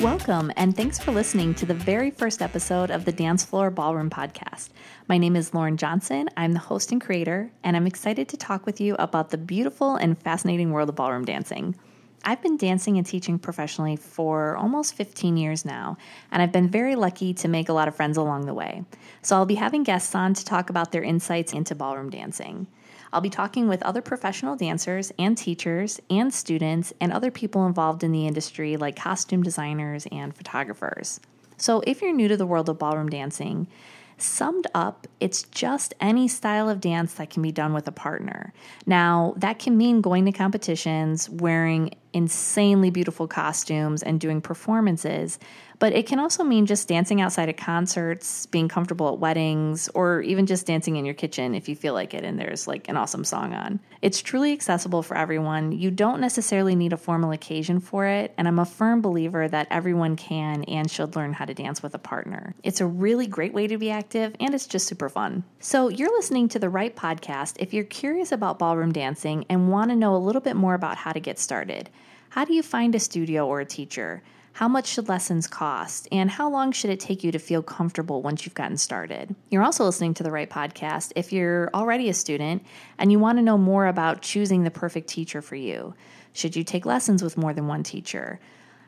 Welcome, and thanks for listening to the very first episode of the Dance Floor Ballroom Podcast. My name is Lauren Johnson. I'm the host and creator, and I'm excited to talk with you about the beautiful and fascinating world of ballroom dancing. I've been dancing and teaching professionally for almost 15 years now, and I've been very lucky to make a lot of friends along the way. So I'll be having guests on to talk about their insights into ballroom dancing. I'll be talking with other professional dancers and teachers and students and other people involved in the industry, like costume designers and photographers. So, if you're new to the world of ballroom dancing, Summed up, it's just any style of dance that can be done with a partner. Now, that can mean going to competitions, wearing insanely beautiful costumes, and doing performances. But it can also mean just dancing outside at concerts, being comfortable at weddings, or even just dancing in your kitchen if you feel like it and there's like an awesome song on. It's truly accessible for everyone. You don't necessarily need a formal occasion for it, and I'm a firm believer that everyone can and should learn how to dance with a partner. It's a really great way to be active, and it's just super fun. So, you're listening to the right podcast if you're curious about ballroom dancing and want to know a little bit more about how to get started. How do you find a studio or a teacher? How much should lessons cost? And how long should it take you to feel comfortable once you've gotten started? You're also listening to the right podcast if you're already a student and you want to know more about choosing the perfect teacher for you. Should you take lessons with more than one teacher?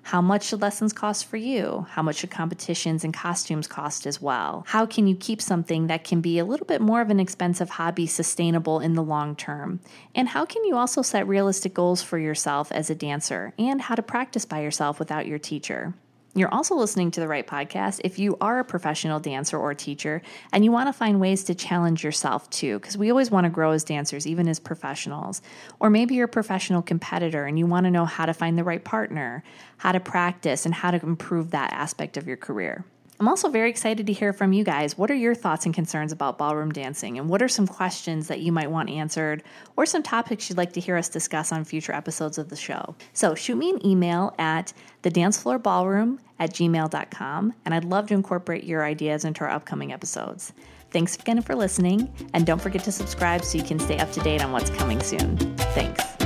How much should lessons cost for you? How much should competitions and costumes cost as well? How can you keep something that can be a little bit more of an expensive hobby sustainable in the long term? And how can you also set realistic goals for yourself as a dancer and how to practice by yourself without your teacher? You're also listening to the right podcast if you are a professional dancer or teacher and you want to find ways to challenge yourself too, because we always want to grow as dancers, even as professionals. Or maybe you're a professional competitor and you want to know how to find the right partner, how to practice, and how to improve that aspect of your career. I'm also very excited to hear from you guys. What are your thoughts and concerns about ballroom dancing? And what are some questions that you might want answered or some topics you'd like to hear us discuss on future episodes of the show? So shoot me an email at thedancefloorballroom at gmail.com, and I'd love to incorporate your ideas into our upcoming episodes. Thanks again for listening, and don't forget to subscribe so you can stay up to date on what's coming soon. Thanks.